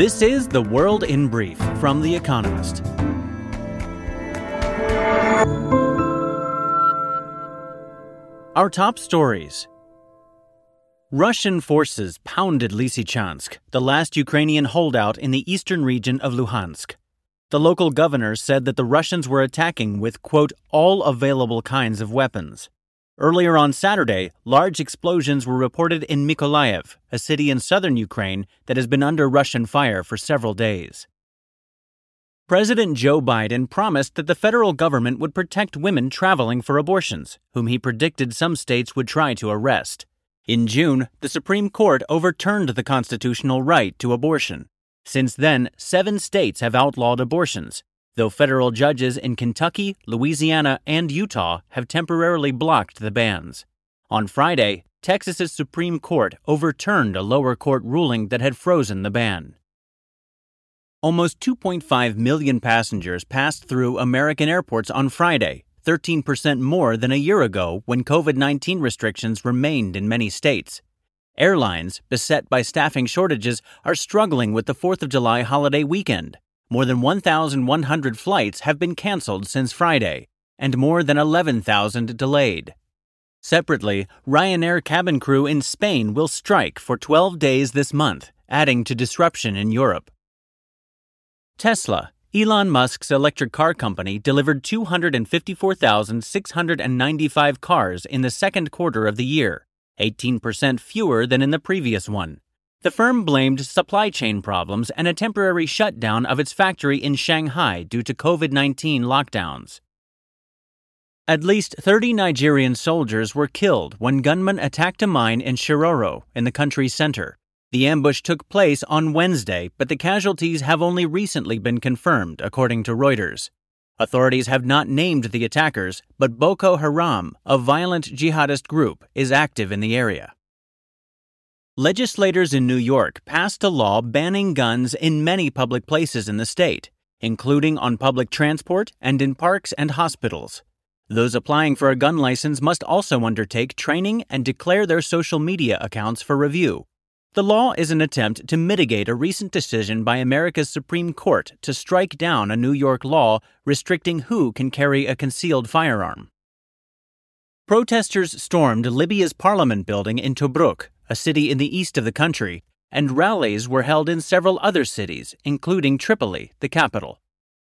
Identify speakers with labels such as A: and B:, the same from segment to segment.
A: This is The World in Brief from The Economist. Our top stories Russian forces pounded Lysychansk, the last Ukrainian holdout in the eastern region of Luhansk. The local governor said that the Russians were attacking with, quote, all available kinds of weapons. Earlier on Saturday, large explosions were reported in Mykolaiv, a city in southern Ukraine that has been under Russian fire for several days. President Joe Biden promised that the federal government would protect women traveling for abortions, whom he predicted some states would try to arrest. In June, the Supreme Court overturned the constitutional right to abortion. Since then, seven states have outlawed abortions, though federal judges in Kentucky, Louisiana, and Utah have temporarily blocked the bans. On Friday, Texas's Supreme Court overturned a lower court ruling that had frozen the ban. Almost 2.5 million passengers passed through American airports on Friday, 13% more than a year ago when COVID 19 restrictions remained in many states. Airlines, beset by staffing shortages, are struggling with the 4th of July holiday weekend. More than 1,100 flights have been canceled since Friday, and more than 11,000 delayed. Separately, Ryanair cabin crew in Spain will strike for 12 days this month, adding to disruption in Europe. Tesla, Elon Musk's electric car company, delivered 254,695 cars in the second quarter of the year, 18% fewer than in the previous one. The firm blamed supply chain problems and a temporary shutdown of its factory in Shanghai due to COVID 19 lockdowns. At least 30 Nigerian soldiers were killed when gunmen attacked a mine in Shiroro, in the country's center. The ambush took place on Wednesday, but the casualties have only recently been confirmed, according to Reuters. Authorities have not named the attackers, but Boko Haram, a violent jihadist group, is active in the area. Legislators in New York passed a law banning guns in many public places in the state, including on public transport and in parks and hospitals. Those applying for a gun license must also undertake training and declare their social media accounts for review. The law is an attempt to mitigate a recent decision by America's Supreme Court to strike down a New York law restricting who can carry a concealed firearm. Protesters stormed Libya's parliament building in Tobruk, a city in the east of the country, and rallies were held in several other cities, including Tripoli, the capital.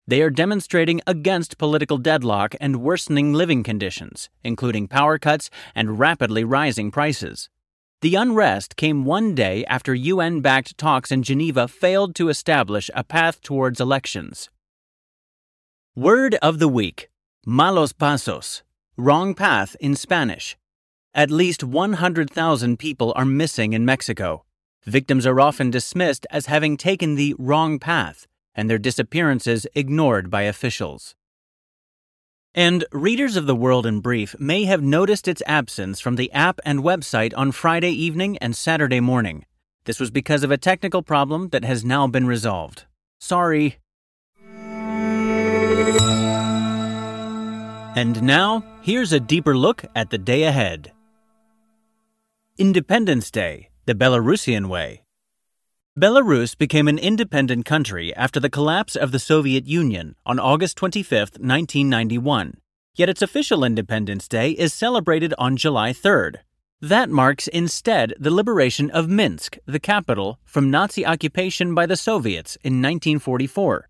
A: They are demonstrating against political deadlock and worsening living conditions, including power cuts and rapidly rising prices. The unrest came one day after UN backed talks in Geneva failed to establish a path towards elections. Word of the Week Malos Pasos, Wrong Path in Spanish. At least 100,000 people are missing in Mexico. Victims are often dismissed as having taken the wrong path, and their disappearances ignored by officials. And readers of The World in Brief may have noticed its absence from the app and website on Friday evening and Saturday morning. This was because of a technical problem that has now been resolved. Sorry. And now, here's a deeper look at the day ahead. Independence Day, the Belarusian way. Belarus became an independent country after the collapse of the Soviet Union on August 25, 1991. Yet its official Independence Day is celebrated on July 3rd. That marks instead the liberation of Minsk, the capital, from Nazi occupation by the Soviets in 1944.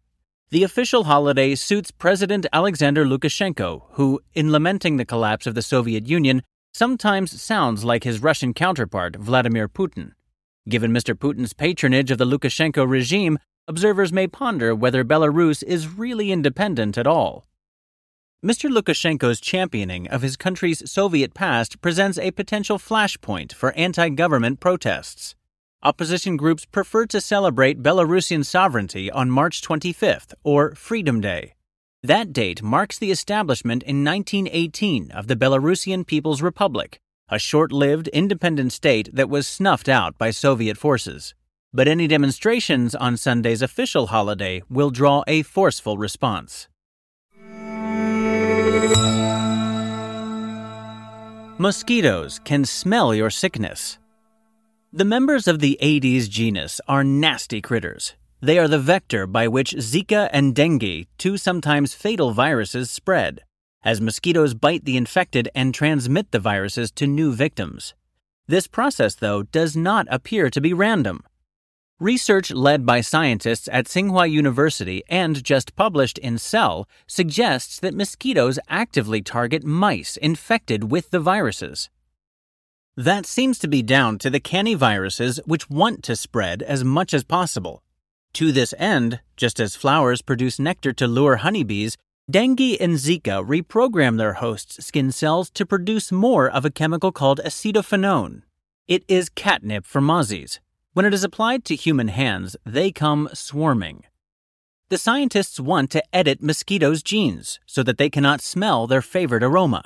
A: The official holiday suits President Alexander Lukashenko, who, in lamenting the collapse of the Soviet Union, sometimes sounds like his Russian counterpart, Vladimir Putin. Given Mr. Putin's patronage of the Lukashenko regime, observers may ponder whether Belarus is really independent at all. Mr. Lukashenko's championing of his country's Soviet past presents a potential flashpoint for anti government protests. Opposition groups prefer to celebrate Belarusian sovereignty on March 25th, or Freedom Day. That date marks the establishment in 1918 of the Belarusian People's Republic, a short lived independent state that was snuffed out by Soviet forces. But any demonstrations on Sunday's official holiday will draw a forceful response. Mosquitoes can smell your sickness. The members of the Aedes genus are nasty critters. They are the vector by which Zika and dengue, two sometimes fatal viruses, spread, as mosquitoes bite the infected and transmit the viruses to new victims. This process, though, does not appear to be random. Research led by scientists at Tsinghua University and just published in Cell suggests that mosquitoes actively target mice infected with the viruses. That seems to be down to the canny viruses which want to spread as much as possible. To this end, just as flowers produce nectar to lure honeybees, dengue and Zika reprogram their hosts' skin cells to produce more of a chemical called acetophenone. It is catnip for mozzies, when it is applied to human hands, they come swarming. The scientists want to edit mosquitoes' genes so that they cannot smell their favorite aroma.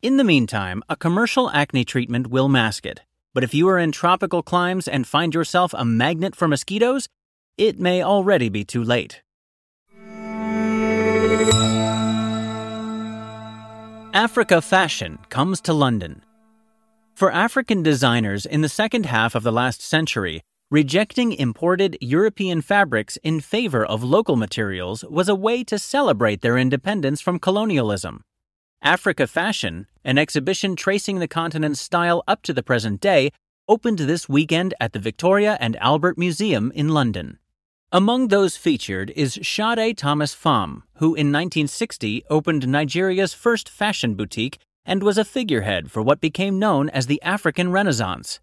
A: In the meantime, a commercial acne treatment will mask it. But if you are in tropical climes and find yourself a magnet for mosquitoes, it may already be too late. Africa Fashion comes to London. For African designers in the second half of the last century, rejecting imported European fabrics in favor of local materials was a way to celebrate their independence from colonialism. Africa Fashion, an exhibition tracing the continent's style up to the present day, opened this weekend at the Victoria and Albert Museum in London. Among those featured is Shade Thomas Fahm, who in 1960 opened Nigeria's first fashion boutique and was a figurehead for what became known as the African Renaissance.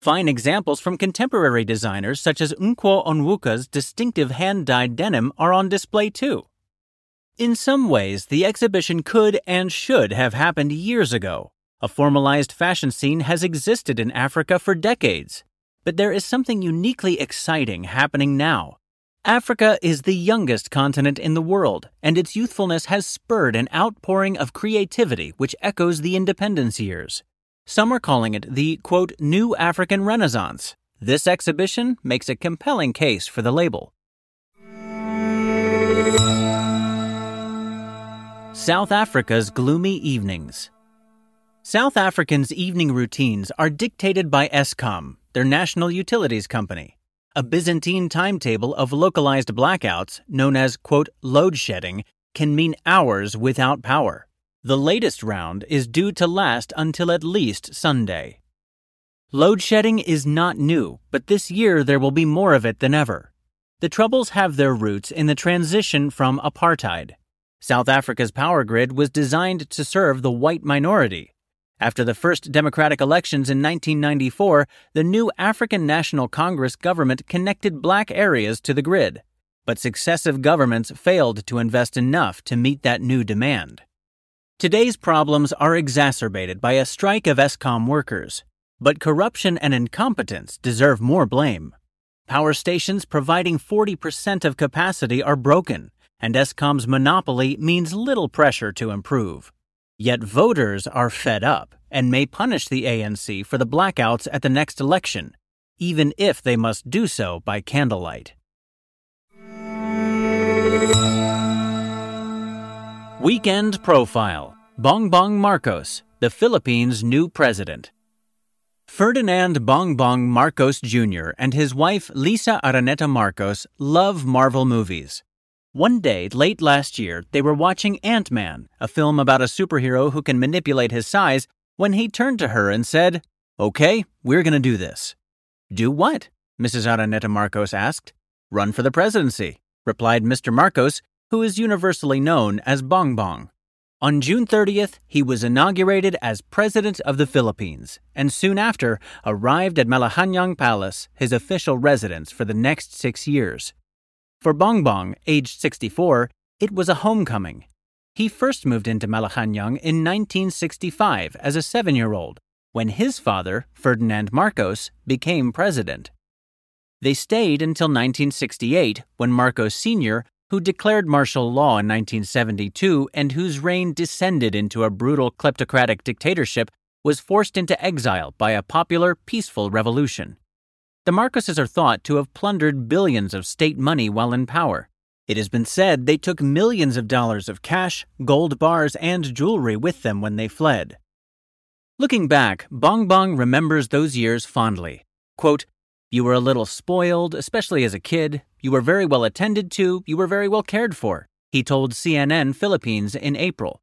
A: Fine examples from contemporary designers such as Nkwo Onwuka's distinctive hand dyed denim are on display too. In some ways, the exhibition could and should have happened years ago. A formalized fashion scene has existed in Africa for decades. But there is something uniquely exciting happening now. Africa is the youngest continent in the world, and its youthfulness has spurred an outpouring of creativity which echoes the independence years. Some are calling it the, quote, New African Renaissance. This exhibition makes a compelling case for the label. South Africa's gloomy evenings. South Africans' evening routines are dictated by Eskom, their national utilities company a Byzantine timetable of localized blackouts, known as, quote, load shedding, can mean hours without power. The latest round is due to last until at least Sunday. Load shedding is not new, but this year there will be more of it than ever. The troubles have their roots in the transition from apartheid. South Africa's power grid was designed to serve the white minority, after the first democratic elections in 1994, the new African National Congress government connected black areas to the grid, but successive governments failed to invest enough to meet that new demand. Today's problems are exacerbated by a strike of Eskom workers, but corruption and incompetence deserve more blame. Power stations providing 40% of capacity are broken, and Eskom's monopoly means little pressure to improve. Yet voters are fed up and may punish the ANC for the blackouts at the next election, even if they must do so by candlelight. Weekend Profile Bongbong Marcos, the Philippines' new president. Ferdinand Bongbong Marcos Jr. and his wife Liza Araneta Marcos love Marvel movies. One day, late last year, they were watching Ant Man, a film about a superhero who can manipulate his size, when he turned to her and said, Okay, we're going to do this. Do what? Mrs. Araneta Marcos asked. Run for the presidency, replied Mr. Marcos, who is universally known as Bong Bong. On June 30th, he was inaugurated as President of the Philippines and soon after arrived at Malacanang Palace, his official residence for the next six years. For Bongbong, aged 64, it was a homecoming. He first moved into Malacanang in 1965 as a seven year old, when his father, Ferdinand Marcos, became president. They stayed until 1968, when Marcos Sr., who declared martial law in 1972 and whose reign descended into a brutal kleptocratic dictatorship, was forced into exile by a popular, peaceful revolution. The Marcoses are thought to have plundered billions of state money while in power. It has been said they took millions of dollars of cash, gold bars, and jewelry with them when they fled. Looking back, Bong Bong remembers those years fondly. Quote, You were a little spoiled, especially as a kid. You were very well attended to. You were very well cared for, he told CNN Philippines in April.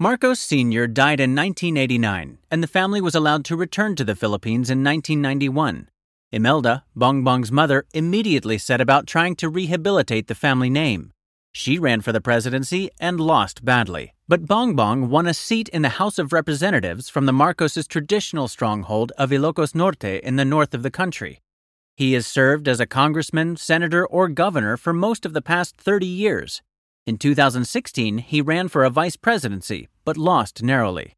A: Marcos Sr. died in 1989, and the family was allowed to return to the Philippines in 1991. Imelda, Bongbong's mother, immediately set about trying to rehabilitate the family name. She ran for the presidency and lost badly. But Bongbong won a seat in the House of Representatives from the Marcos' traditional stronghold of Ilocos Norte in the north of the country. He has served as a congressman, senator, or governor for most of the past 30 years. In 2016, he ran for a vice presidency, but lost narrowly.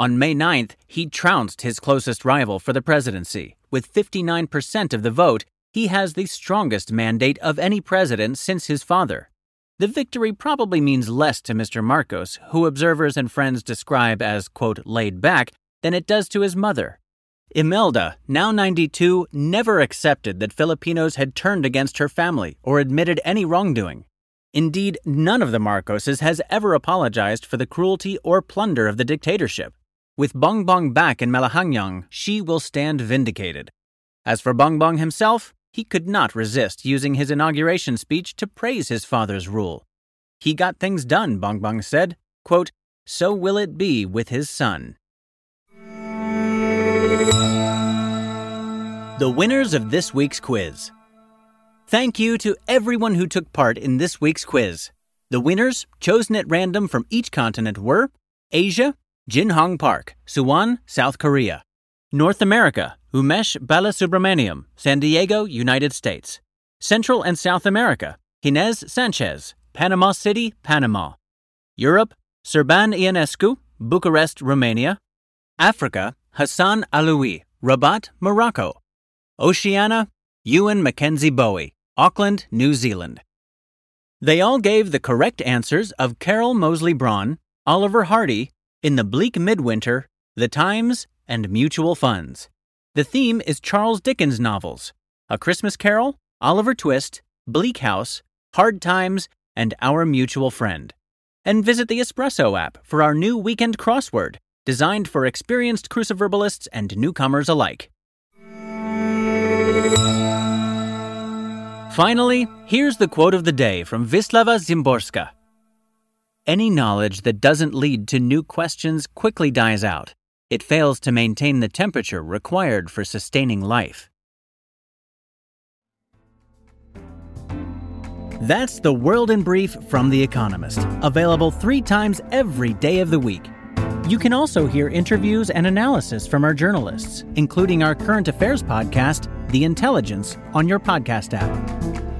A: On May 9th, he trounced his closest rival for the presidency. With 59% of the vote, he has the strongest mandate of any president since his father. The victory probably means less to Mr. Marcos, who observers and friends describe as, quote, laid back, than it does to his mother. Imelda, now 92, never accepted that Filipinos had turned against her family or admitted any wrongdoing. Indeed, none of the Marcoses has ever apologized for the cruelty or plunder of the dictatorship. With Bong Bong back in Malacanang, she will stand vindicated. As for Bong Bong himself, he could not resist using his inauguration speech to praise his father's rule. He got things done, Bong Bong said. Quote, so will it be with his son. The winners of this week's quiz. Thank you to everyone who took part in this week's quiz. The winners, chosen at random from each continent, were Asia, Jinhong Park, Suwon, South Korea. North America, Umesh Balasubramaniam, San Diego, United States. Central and South America, Inez Sanchez, Panama City, Panama. Europe, Serban Ionescu, Bucharest, Romania. Africa, Hassan Aloui, Rabat, Morocco. Oceania, Ewan Mackenzie Bowie, Auckland, New Zealand. They all gave the correct answers of Carol Moseley Braun, Oliver Hardy, In the Bleak Midwinter, The Times, and Mutual Funds. The theme is Charles Dickens novels A Christmas Carol, Oliver Twist, Bleak House, Hard Times, and Our Mutual Friend. And visit the Espresso app for our new weekend crossword, designed for experienced cruciverbalists and newcomers alike. Finally, here's the quote of the day from Wisława Szymborska. Any knowledge that doesn't lead to new questions quickly dies out. It fails to maintain the temperature required for sustaining life. That's the World in Brief from The Economist, available three times every day of the week. You can also hear interviews and analysis from our journalists, including our current affairs podcast, The Intelligence, on your podcast app.